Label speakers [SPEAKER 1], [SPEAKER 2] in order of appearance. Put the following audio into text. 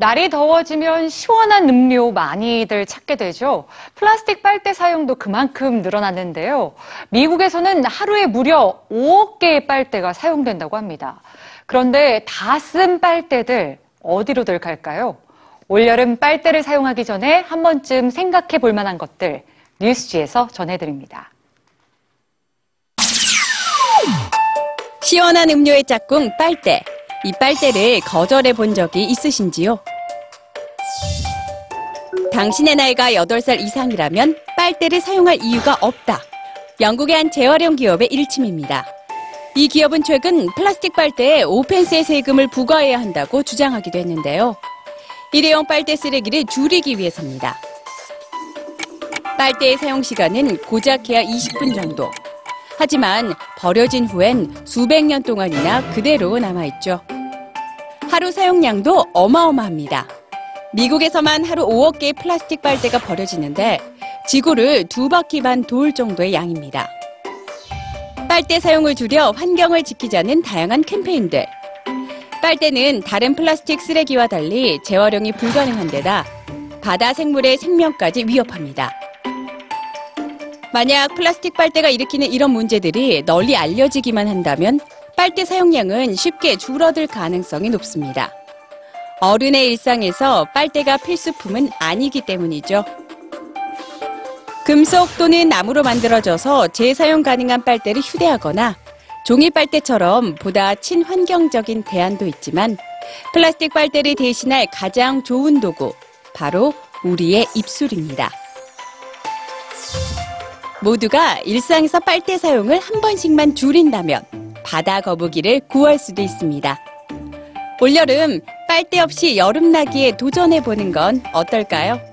[SPEAKER 1] 날이 더워지면 시원한 음료 많이들 찾게 되죠. 플라스틱 빨대 사용도 그만큼 늘어났는데요. 미국에서는 하루에 무려 5억 개의 빨대가 사용된다고 합니다. 그런데 다 쓴 빨대들 어디로들 갈까요? 올여름 빨대를 사용하기 전에 한 번쯤 생각해 볼 만한 것들 뉴스지에서 전해드립니다.
[SPEAKER 2] 시원한 음료의 짝꿍 빨대. 이 빨대를 거절해 본 적이 있으신지요? 당신의 나이가 8살 이상이라면 빨대를 사용할 이유가 없다. 영국의 한 재활용 기업의 일침입니다. 이 기업은 최근 플라스틱 빨대에 오펜스의 세금을 부과해야 한다고 주장하기도 했는데요. 일회용 빨대 쓰레기를 줄이기 위해서입니다. 빨대의 사용 시간은 고작 해야 20분 정도. 하지만 버려진 후엔 수백 년 동안이나 그대로 남아있죠. 하루 사용량도 어마어마합니다. 미국에서만 하루 5억 개의 플라스틱 빨대가 버려지는데 지구를 두 바퀴 반 도울 정도의 양입니다. 빨대 사용을 줄여 환경을 지키자는 다양한 캠페인들. 빨대는 다른 플라스틱 쓰레기와 달리 재활용이 불가능한 데다 바다 생물의 생명까지 위협합니다. 만약 플라스틱 빨대가 일으키는 이런 문제들이 널리 알려지기만 한다면 빨대 사용량은 쉽게 줄어들 가능성이 높습니다. 어른의 일상에서 빨대가 필수품은 아니기 때문이죠. 금속 또는 나무로 만들어져서 재사용 가능한 빨대를 휴대하거나 종이 빨대처럼 보다 친환경적인 대안도 있지만 플라스틱 빨대를 대신할 가장 좋은 도구, 바로 우리의 입술입니다. 모두가 일상에서 빨대 사용을 한 번씩만 줄인다면 바다 거북이를 구할 수도 있습니다. 올여름 빨대 없이 여름나기에 도전해보는 건 어떨까요?